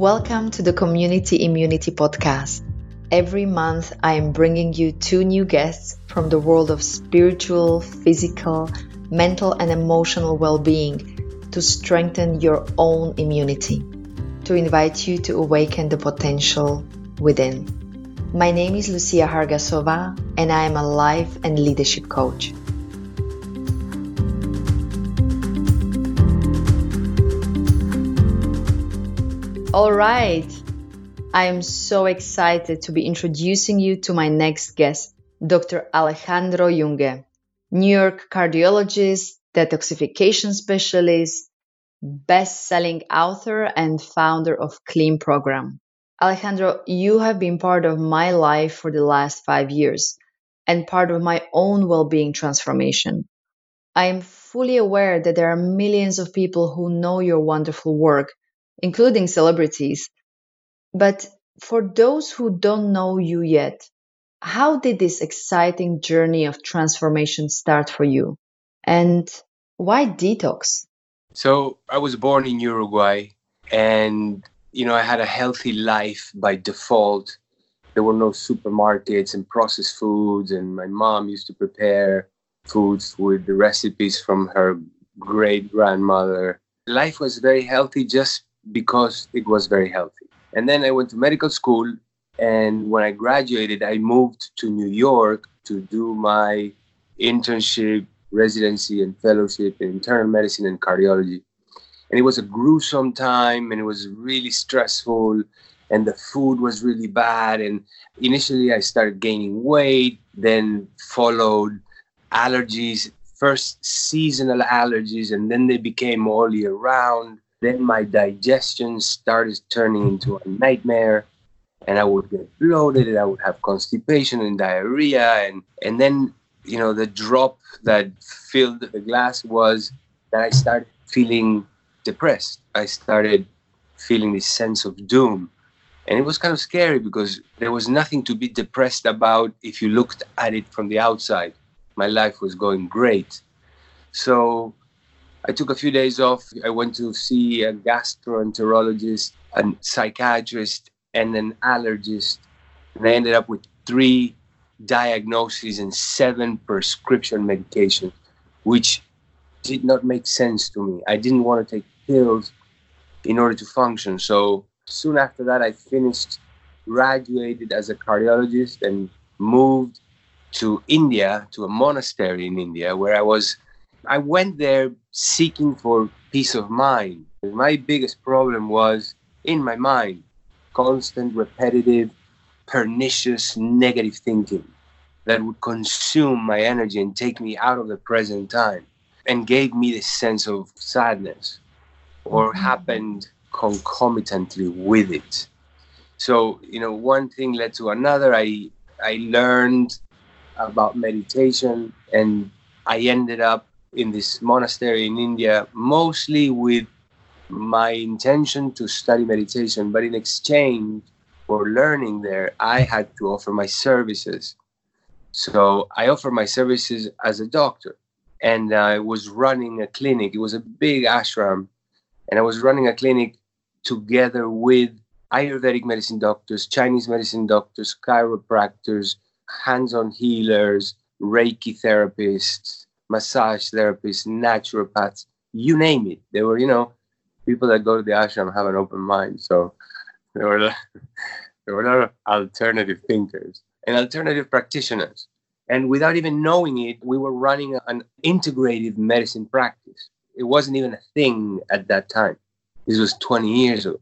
Welcome to the Community Immunity Podcast. Every month, I am bringing you two new guests from the world of spiritual, physical, mental, and emotional well being to strengthen your own immunity, to invite you to awaken the potential within. My name is Lucia Hargasova, and I am a life and leadership coach. All right. I am so excited to be introducing you to my next guest, Dr. Alejandro Junger, New York cardiologist, detoxification specialist, best-selling author and founder of Clean Program. Alejandro, you have been part of my life for the last 5 years and part of my own well-being transformation. I am fully aware that there are millions of people who know your wonderful work including celebrities. But for those who don't know you yet, how did this exciting journey of transformation start for you? And why detox? So, I was born in Uruguay and you know, I had a healthy life by default. There were no supermarkets and processed foods, and my mom used to prepare foods with the recipes from her great grandmother. Life was very healthy just because it was very healthy. And then I went to medical school. And when I graduated, I moved to New York to do my internship, residency, and fellowship in internal medicine and cardiology. And it was a gruesome time and it was really stressful and the food was really bad. And initially, I started gaining weight, then followed allergies, first seasonal allergies, and then they became all year round. Then my digestion started turning into a nightmare and I would get bloated and I would have constipation and diarrhea and and then you know the drop that filled the glass was that I started feeling depressed. I started feeling this sense of doom. And it was kind of scary because there was nothing to be depressed about if you looked at it from the outside. My life was going great. So I took a few days off. I went to see a gastroenterologist, a psychiatrist, and an allergist. And I ended up with three diagnoses and seven prescription medications, which did not make sense to me. I didn't want to take pills in order to function. So soon after that, I finished, graduated as a cardiologist, and moved to India, to a monastery in India, where I was I went there seeking for peace of mind. My biggest problem was in my mind constant, repetitive, pernicious, negative thinking that would consume my energy and take me out of the present time and gave me this sense of sadness or mm-hmm. happened concomitantly with it. So, you know, one thing led to another. I I learned about meditation and I ended up in this monastery in India, mostly with my intention to study meditation, but in exchange for learning there, I had to offer my services. So I offered my services as a doctor, and I was running a clinic. It was a big ashram, and I was running a clinic together with Ayurvedic medicine doctors, Chinese medicine doctors, chiropractors, hands on healers, Reiki therapists, massage therapists, naturopaths, you name it. There were, you know, people that go to the ashram have an open mind. So there were there were a lot of alternative thinkers and alternative practitioners. And without even knowing it, we were running an integrative medicine practice. It wasn't even a thing at that time. This was 20 years ago.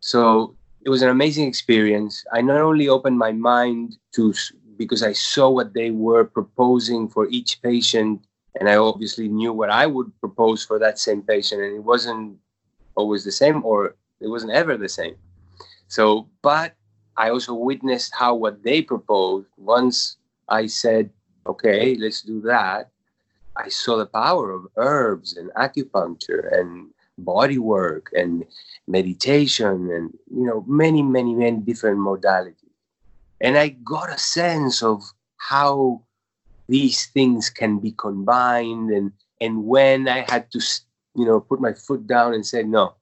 So it was an amazing experience. I not only opened my mind to because I saw what they were proposing for each patient and I obviously knew what I would propose for that same patient, and it wasn't always the same, or it wasn't ever the same. So, but I also witnessed how what they proposed. Once I said, "Okay, let's do that," I saw the power of herbs and acupuncture and body work and meditation and you know many many many different modalities and i got a sense of how these things can be combined and and when i had to you know put my foot down and say no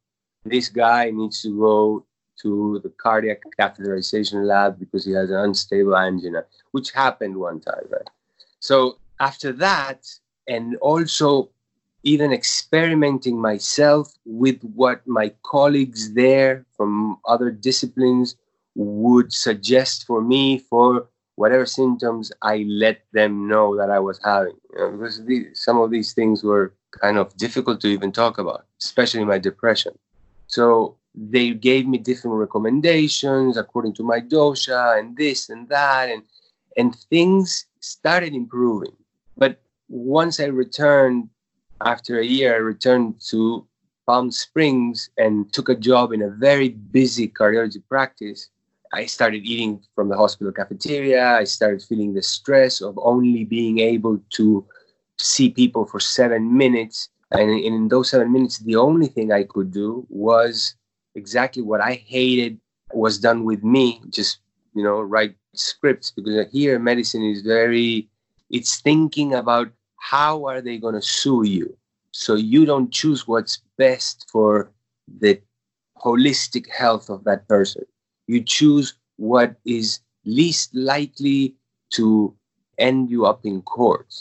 this guy needs to go to the cardiac catheterization lab because he has an unstable angina, which happened one time, right? So after that, and also even experimenting myself with what my colleagues there from other disciplines would suggest for me for whatever symptoms I let them know that I was having. You know, because some of these things were kind of difficult to even talk about, especially my depression. So they gave me different recommendations according to my dosha and this and that and and things started improving. But once I returned after a year, I returned to Palm Springs and took a job in a very busy cardiology practice. I started eating from the hospital cafeteria. I started feeling the stress of only being able to see people for seven minutes. And in those seven minutes, the only thing I could do was exactly what I hated was done with me, just, you know, write scripts. Because here, medicine is very, it's thinking about how are they going to sue you. So you don't choose what's best for the holistic health of that person. You choose what is least likely to end you up in court.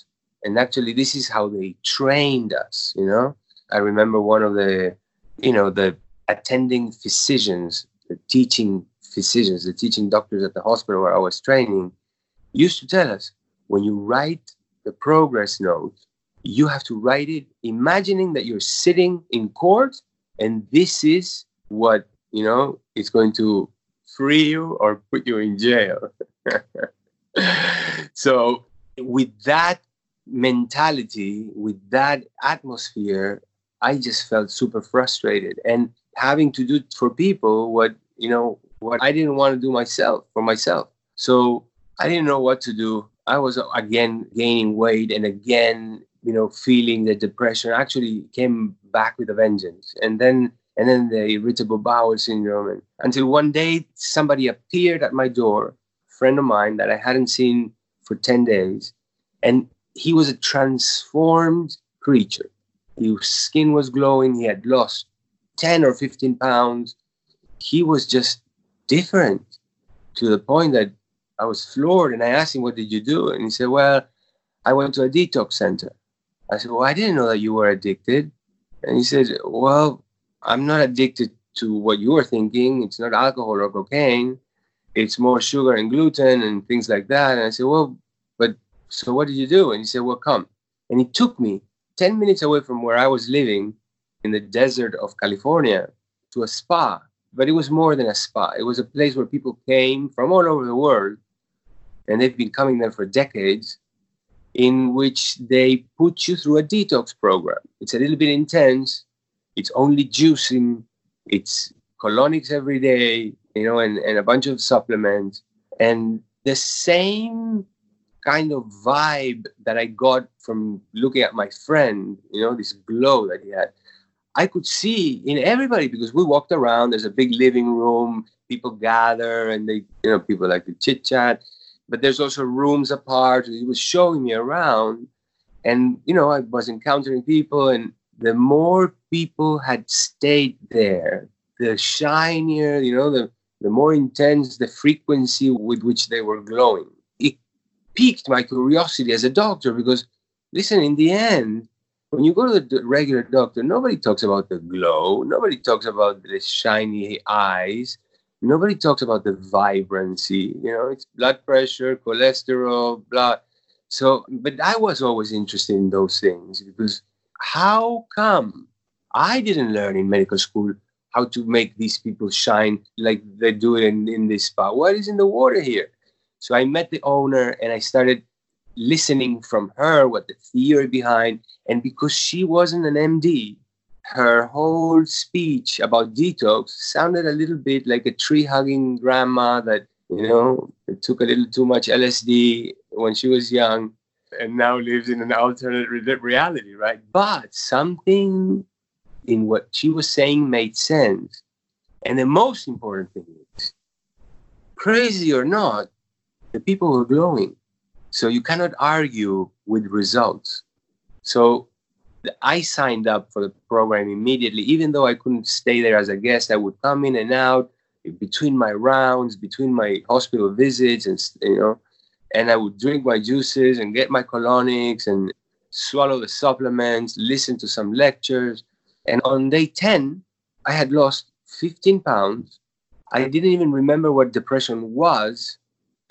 And actually, this is how they trained us, you know? I remember one of the, you know, the attending physicians, the teaching physicians, the teaching doctors at the hospital where I was training, used to tell us when you write the progress note, you have to write it imagining that you're sitting in court and this is what, you know, is going to free you or put you in jail. so, with that mentality, with that atmosphere, I just felt super frustrated and having to do for people what, you know, what I didn't want to do myself for myself. So, I didn't know what to do. I was again gaining weight and again, you know, feeling the depression actually came back with a vengeance. And then and then the irritable bowel syndrome. And until one day, somebody appeared at my door, a friend of mine that I hadn't seen for 10 days. And he was a transformed creature. His skin was glowing. He had lost 10 or 15 pounds. He was just different to the point that I was floored. And I asked him, What did you do? And he said, Well, I went to a detox center. I said, Well, I didn't know that you were addicted. And he said, Well, I'm not addicted to what you are thinking. It's not alcohol or cocaine. It's more sugar and gluten and things like that. And I said, well, but so what did you do? And he said, well, come. And he took me 10 minutes away from where I was living in the desert of California to a spa. But it was more than a spa. It was a place where people came from all over the world, and they've been coming there for decades, in which they put you through a detox program. It's a little bit intense, it's only juicing, it's colonics every day, you know, and, and a bunch of supplements. And the same kind of vibe that I got from looking at my friend, you know, this glow that he had, I could see in everybody because we walked around. There's a big living room, people gather and they, you know, people like to chit chat. But there's also rooms apart. He was showing me around. And, you know, I was encountering people and the more people had stayed there, the shinier, you know, the, the more intense the frequency with which they were glowing. It piqued my curiosity as a doctor because, listen, in the end, when you go to the regular doctor, nobody talks about the glow, nobody talks about the shiny eyes, nobody talks about the vibrancy. You know, it's blood pressure, cholesterol, blood. So, but I was always interested in those things because how come I didn't learn in medical school how to make these people shine like they do it in, in this spa? What is in the water here? So I met the owner and I started listening from her what the theory behind. And because she wasn't an MD, her whole speech about detox sounded a little bit like a tree hugging grandma that, you know, took a little too much LSD when she was young and now lives in an alternate reality, right? But something in what she was saying made sense. And the most important thing is, crazy or not, the people were glowing. So you cannot argue with results. So I signed up for the program immediately, even though I couldn't stay there as a guest. I would come in and out, between my rounds, between my hospital visits, and you know, and I would drink my juices and get my colonics and swallow the supplements, listen to some lectures. And on day 10, I had lost 15 pounds. I didn't even remember what depression was.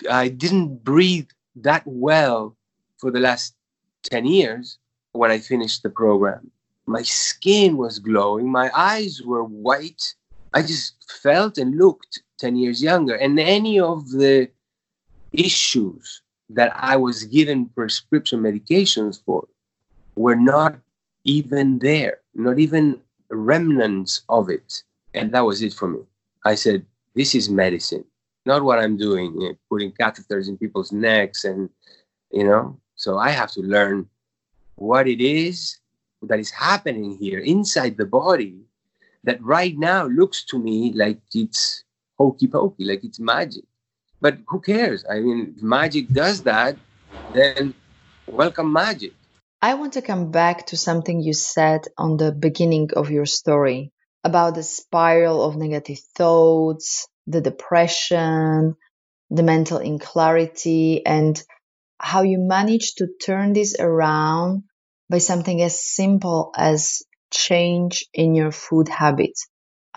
I didn't breathe that well for the last 10 years when I finished the program. My skin was glowing, my eyes were white. I just felt and looked 10 years younger. And any of the issues that I was given prescription medications for were not even there, not even remnants of it. And that was it for me. I said, This is medicine, not what I'm doing, you know, putting catheters in people's necks. And, you know, so I have to learn what it is that is happening here inside the body that right now looks to me like it's hokey pokey, like it's magic. But who cares? I mean, if magic does that, then welcome magic. I want to come back to something you said on the beginning of your story about the spiral of negative thoughts, the depression, the mental inclarity, and how you managed to turn this around by something as simple as change in your food habits.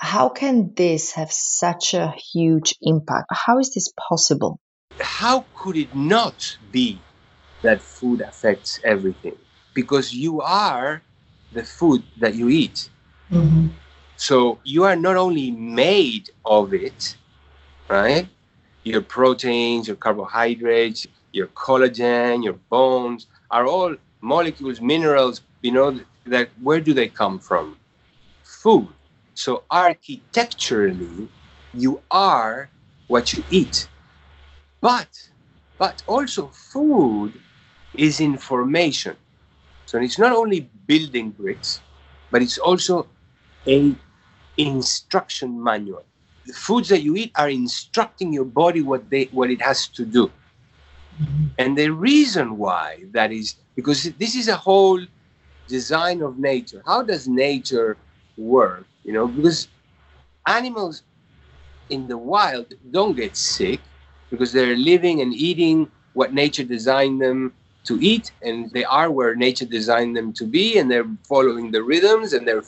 How can this have such a huge impact? How is this possible? How could it not be that food affects everything? Because you are the food that you eat. Mm-hmm. So you are not only made of it, right? Your proteins, your carbohydrates, your collagen, your bones are all molecules, minerals, you know, that where do they come from? Food. So architecturally, you are what you eat. But but also food is information. So it's not only building bricks, but it's also a instruction manual. The foods that you eat are instructing your body what they what it has to do. And the reason why that is because this is a whole design of nature. How does nature work? You know, because animals in the wild don't get sick because they're living and eating what nature designed them to eat, and they are where nature designed them to be, and they're following the rhythms and they're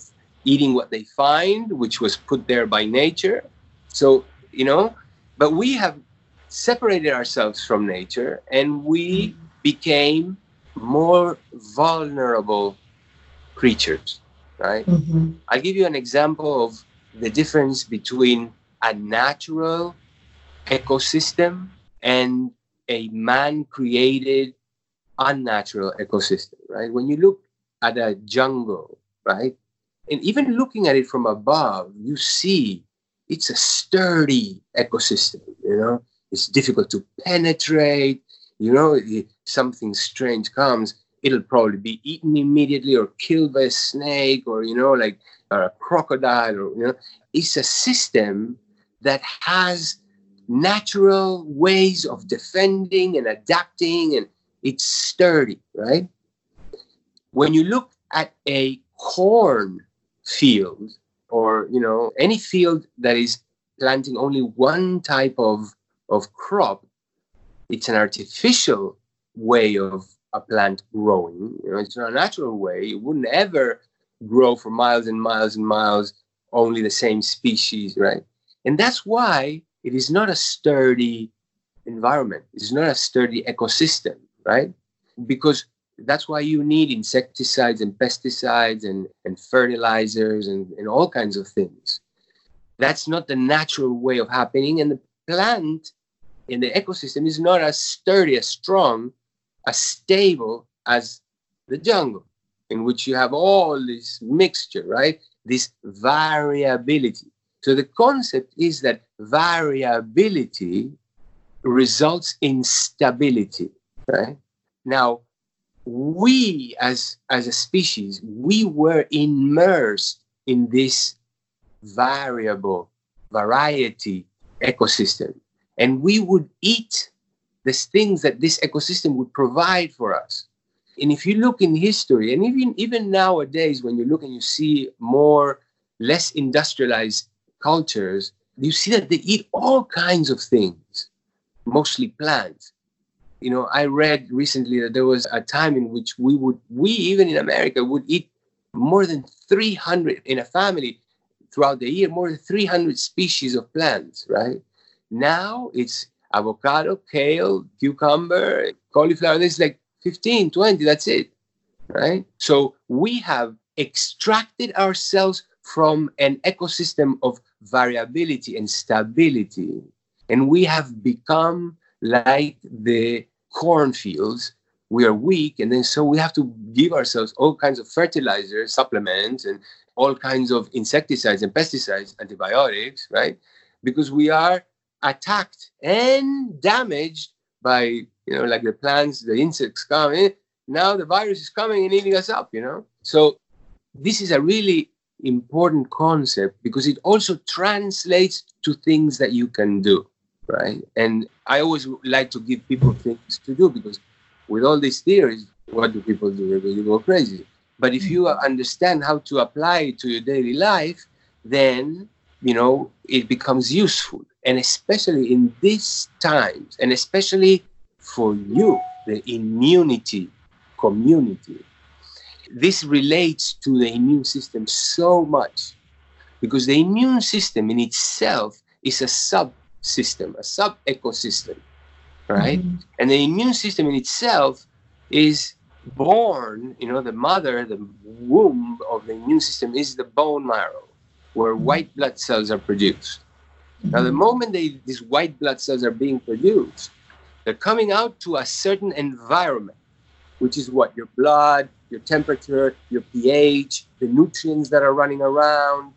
eating what they find, which was put there by nature. So, you know, but we have separated ourselves from nature and we became more vulnerable creatures, right? Mm-hmm. I'll give you an example of the difference between a natural ecosystem and a man created unnatural ecosystem, right? When you look at a jungle, right? And even looking at it from above, you see it's a sturdy ecosystem, you know? It's difficult to penetrate, you know, something strange comes, it'll probably be eaten immediately or killed by a snake or, you know, like or a crocodile or, you know, it's a system that has natural ways of defending and adapting and it's sturdy, right? When you look at a corn field or, you know, any field that is planting only one type of, of crop, it's an artificial way of a plant growing. You know, it's not a natural way. It wouldn't ever grow for miles and miles and miles only the same species, right? And that's why it is not a sturdy environment. It's not a sturdy ecosystem, right? Because that's why you need insecticides and pesticides and, and fertilizers and, and all kinds of things. That's not the natural way of happening. And the plant in the ecosystem is not as sturdy, as strong, as stable as the jungle, in which you have all this mixture, right? This variability. So the concept is that variability results in stability, right? Now, we as as a species, we were immersed in this variable variety ecosystem and we would eat the things that this ecosystem would provide for us. And if you look in history, and even even nowadays, when you look and you see more less industrialized cultures, you see that they eat all kinds of things, mostly plants. You know, I read recently that there was a time in which we would, we even in America, would eat more than 300 in a family throughout the year, more than 300 species of plants, right? Now it's avocado, kale, cucumber, cauliflower. There's like 15, 20, that's it, right? So we have extracted ourselves from an ecosystem of variability and stability. And we have become like the cornfields. We are weak, and then so we have to give ourselves all kinds of fertilizers, supplements, and all kinds of insecticides and pesticides, antibiotics, right? Because we are attacked and damaged by, you know, like the plants, the insects coming. Now the virus is coming and eating us up, you know? So this is a really important concept because it also translates to things that you can do, right? And I always like to give people things to do because with all these theories, what do people do? They go crazy. But if you understand how to apply it to your daily life, then you know it becomes useful. And especially in these times, and especially for you, the immunity community, this relates to the immune system so much because the immune system in itself is a subsystem, a sub ecosystem, right? Mm-hmm. And the immune system in itself is born, you know, the mother, the womb of the immune system is the bone marrow where mm-hmm. white blood cells are produced. Now, the mm-hmm. moment they, these white blood cells are being produced, they're coming out to a certain environment, which is what? Your blood, your temperature, your pH, the nutrients that are running around,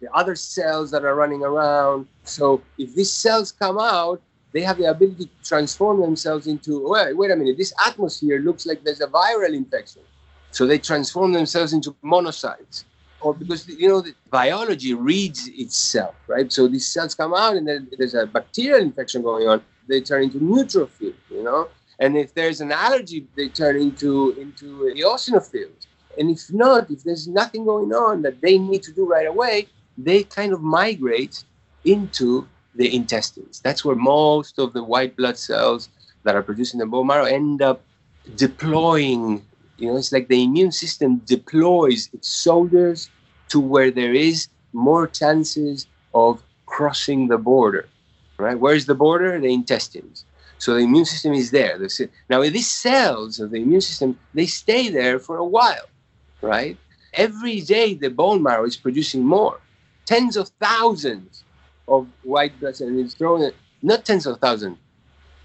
the other cells that are running around. So if these cells come out, they have the ability to transform themselves into, wait, wait a minute, this atmosphere looks like there's a viral infection. So they transform themselves into monocytes. Or because, you know, the biology reads itself, right? So these cells come out and then there's a bacterial infection going on. They turn into neutrophils, you know? And if there's an allergy, they turn into into eosinophils. And if not, if there's nothing going on that they need to do right away, they kind of migrate into the intestines. That's where most of the white blood cells that are producing the bone marrow end up deploying. You know, it's like the immune system deploys its soldiers to where there is more chances of crossing the border. Right? Where's the border? The intestines. So the immune system is there. Now, these cells of the immune system, they stay there for a while, right? Every day, the bone marrow is producing more, tens of thousands of white blood cells, and it's throwing it, not tens of thousands.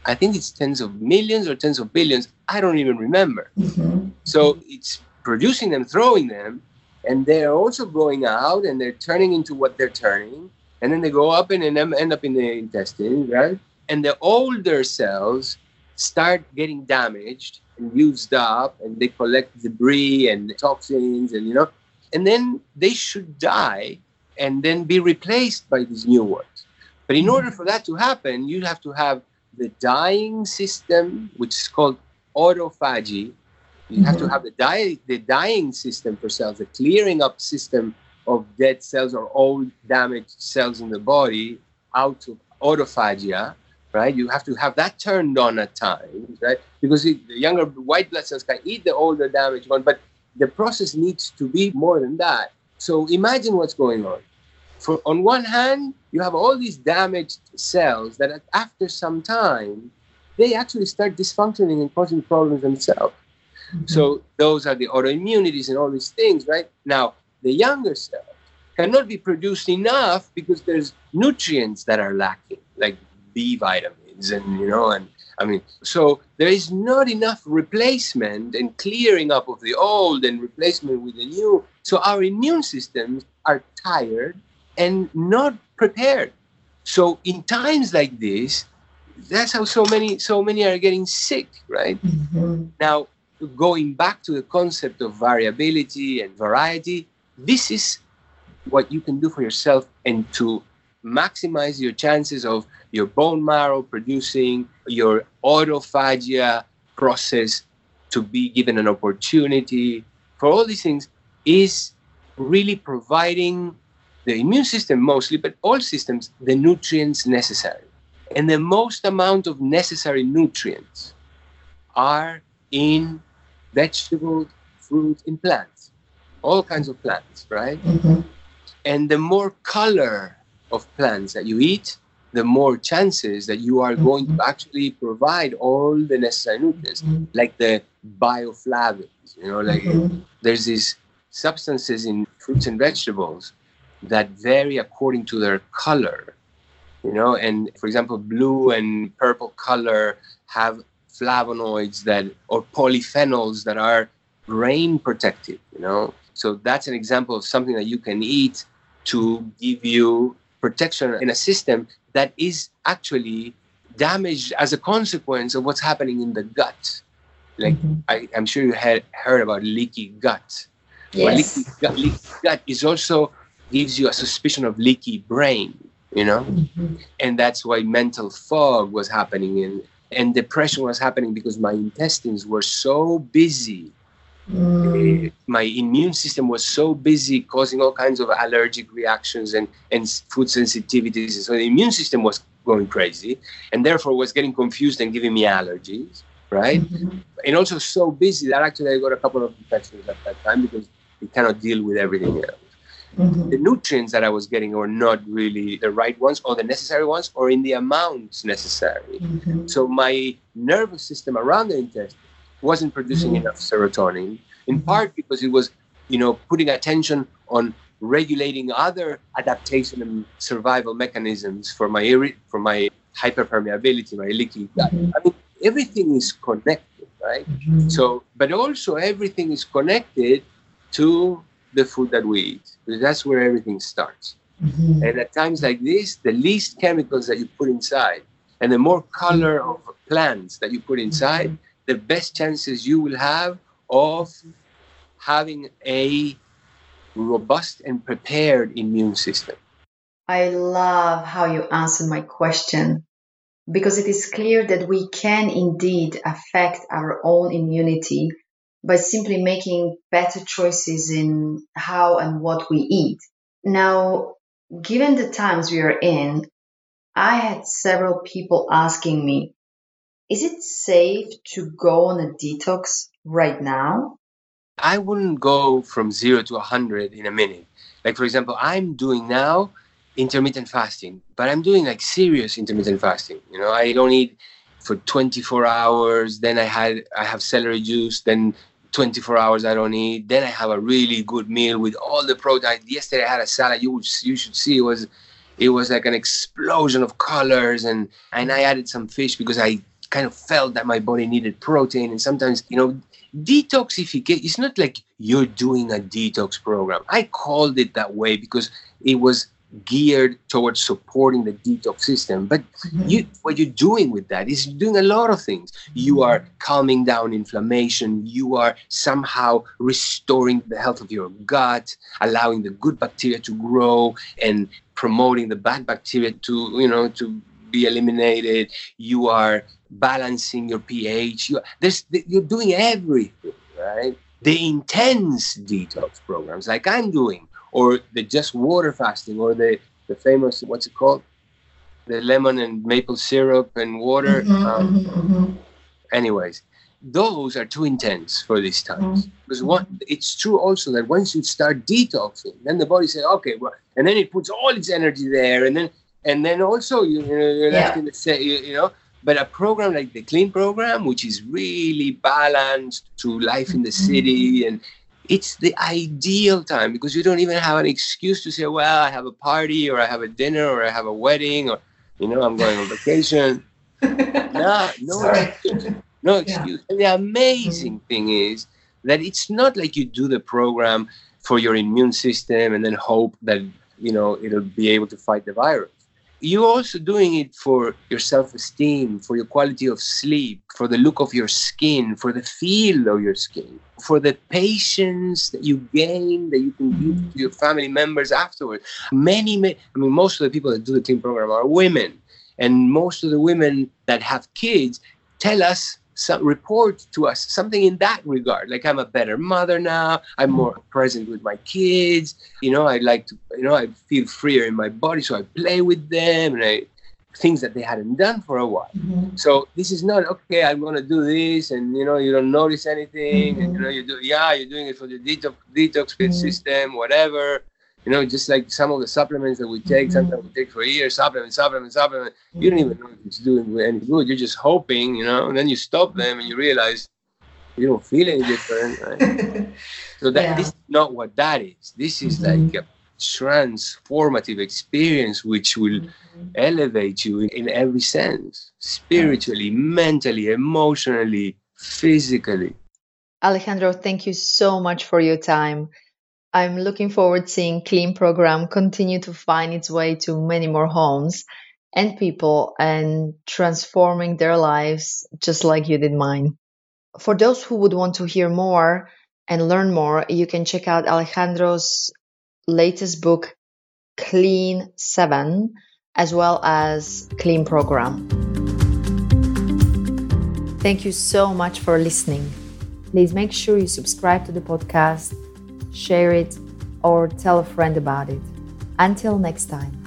I think it's tens of millions or tens of billions. I don't even remember. Mm-hmm. So it's producing them, throwing them, and they're also going out and they're turning into what they're turning, and then they go up and end up in the intestine, right? and the older cells start getting damaged and used up and they collect debris and toxins and you know and then they should die and then be replaced by these new ones but in order for that to happen you have to have the dying system which is called autophagy you have to mm-hmm. have the, die, the dying system for cells the clearing up system of dead cells or old damaged cells in the body out of autophagia right? You have to have that turned on at times, right? Because the younger white blood cells can eat the older damaged one, but the process needs to be more than that. So imagine what's going on. For on one hand, you have all these damaged cells that after some time, they actually start dysfunctioning and causing problems themselves. Mm-hmm. So those are the autoimmunities and all these things, right? Now, the younger cells cannot be produced enough because there's nutrients that are lacking, like B vitamins and you know and I mean so there is not enough replacement and clearing up of the old and replacement with the new so our immune systems are tired and not prepared so in times like this that's how so many so many are getting sick right mm-hmm. now going back to the concept of variability and variety this is what you can do for yourself and to maximize your chances of your bone marrow producing your autophagia process to be given an opportunity for all these things is really providing the immune system mostly, but all systems, the nutrients necessary. And the most amount of necessary nutrients are in vegetables, fruits, in plants, all kinds of plants, right? Mm-hmm. And the more color of plants that you eat, the more chances that you are going to mm-hmm. actually provide all the necessary nutrients, mm-hmm. like the bioflavonoids. You know, like mm-hmm. there's these substances in fruits and vegetables that vary according to their color. You know, and for example, blue and purple color have flavonoids that or polyphenols that are brain protective. You know, so that's an example of something that you can eat to give you protection in a system that is actually damaged as a consequence of what's happening in the gut. Like mm-hmm. I, am sure you had heard about leaky gut. Yes. Leaky, gut, leaky gut is also gives you a suspicion of leaky brain, you know? Mm-hmm. And that's why mental fog was happening and, and depression was happening because my intestines were so busy Mm. My immune system was so busy causing all kinds of allergic reactions and, and food sensitivities. So the immune system was going crazy and therefore was getting confused and giving me allergies, right? Mm-hmm. And also so busy that actually I got a couple of infections at that time because it cannot deal with everything else. Mm-hmm. The nutrients that I was getting were not really the right ones or the necessary ones or in the amounts necessary. Mm-hmm. So my nervous system around the intestine wasn't producing mm-hmm. enough serotonin, in mm-hmm. part because it was, you know, putting attention on regulating other adaptation and survival mechanisms for my for my hyperpermeability, my leaky gut. Mm-hmm. I mean, everything is connected, right? Mm-hmm. So, but also everything is connected to the food that we eat, because that's where everything starts. Mm-hmm. And at times like this, the least chemicals that you put inside, and the more color of plants that you put inside, mm-hmm the best chances you will have of having a robust and prepared immune system. I love how you answered my question because it is clear that we can indeed affect our own immunity by simply making better choices in how and what we eat. Now, given the times we are in, I had several people asking me, is it safe to go on a detox right now? I wouldn't go from zero to 100 in a minute. Like, for example, I'm doing now intermittent fasting, but I'm doing like serious intermittent fasting. You know, I don't eat for 24 hours. Then I had I have celery juice. Then 24 hours I don't eat. Then I have a really good meal with all the protein. Yesterday I had a salad. You you should see it was it was like an explosion of colors and and I added some fish because I kind of felt that my body needed protein. And sometimes, you know, detoxification, it's not like you're doing a detox program. I called it that way because it was geared towards supporting the detox system. But mm-hmm. you, what you're doing with that is doing a lot of things. You are calming down inflammation. You are somehow restoring the health of your gut, allowing the good bacteria to grow, and promoting the bad bacteria to, you know, to be eliminated. You are balancing your pH. You, there's, you're doing everything, right? The intense detox programs, like I'm doing, or the just water fasting, or the, the famous, what's it called? The lemon and maple syrup and water. Mm-hmm, um, mm-hmm. mm-hmm. Anyways, those are too intense for these times. Mm-hmm. Because one, it's true also that once you start detoxing, then the body says, okay, well, and then it puts all its energy there, and then and then also you, you know, you're left yeah. in the say, you, you know, but a program like the Clean program, which is really balanced to life in the mm-hmm. city, and it's the ideal time because you don't even have an excuse to say, well, I have a party or I have a dinner or I have a wedding or, you know, I'm going on vacation. no, no excuse. No excuse. Yeah. And the amazing mm-hmm. thing is that it's not like you do the program for your immune system and then hope that, you know, it'll be able to fight the virus you're also doing it for your self-esteem for your quality of sleep for the look of your skin for the feel of your skin for the patience that you gain that you can give to your family members afterwards. Many i mean most of the people that do the clean program are women. And most of the women that have kids tell us some report to us something in that regard like i'm a better mother now i'm more present with my kids you know i like to you know i feel freer in my body so i play with them and i things that they hadn't done for a while mm-hmm. so this is not okay i'm going to do this and you know you don't notice anything mm-hmm. and you know you do yeah you're doing it for the detox detox mm-hmm. system whatever you know, just like some of the supplements that we take, mm-hmm. sometimes we take for years, supplement, supplement, supplement. Mm-hmm. You don't even know if it's doing any good. You're just hoping, you know, and then you stop them and you realize you don't feel any different. Right? so that yeah. this is not what that is. This is mm-hmm. like a transformative experience which will mm-hmm. elevate you in, in, every sense spiritually, mentally, emotionally, physically. Alejandro, thank you so much for your time. I'm looking forward seeing Clean program continue to find its way to many more homes and people and transforming their lives just like you did mine. For those who would want to hear more and learn more, you can check out Alejandro's latest book, Clean 7, as well as Clean Program. Thank you so much for listening. Please make sure you subscribe to the podcast share it, or tell a friend about it. Until next time.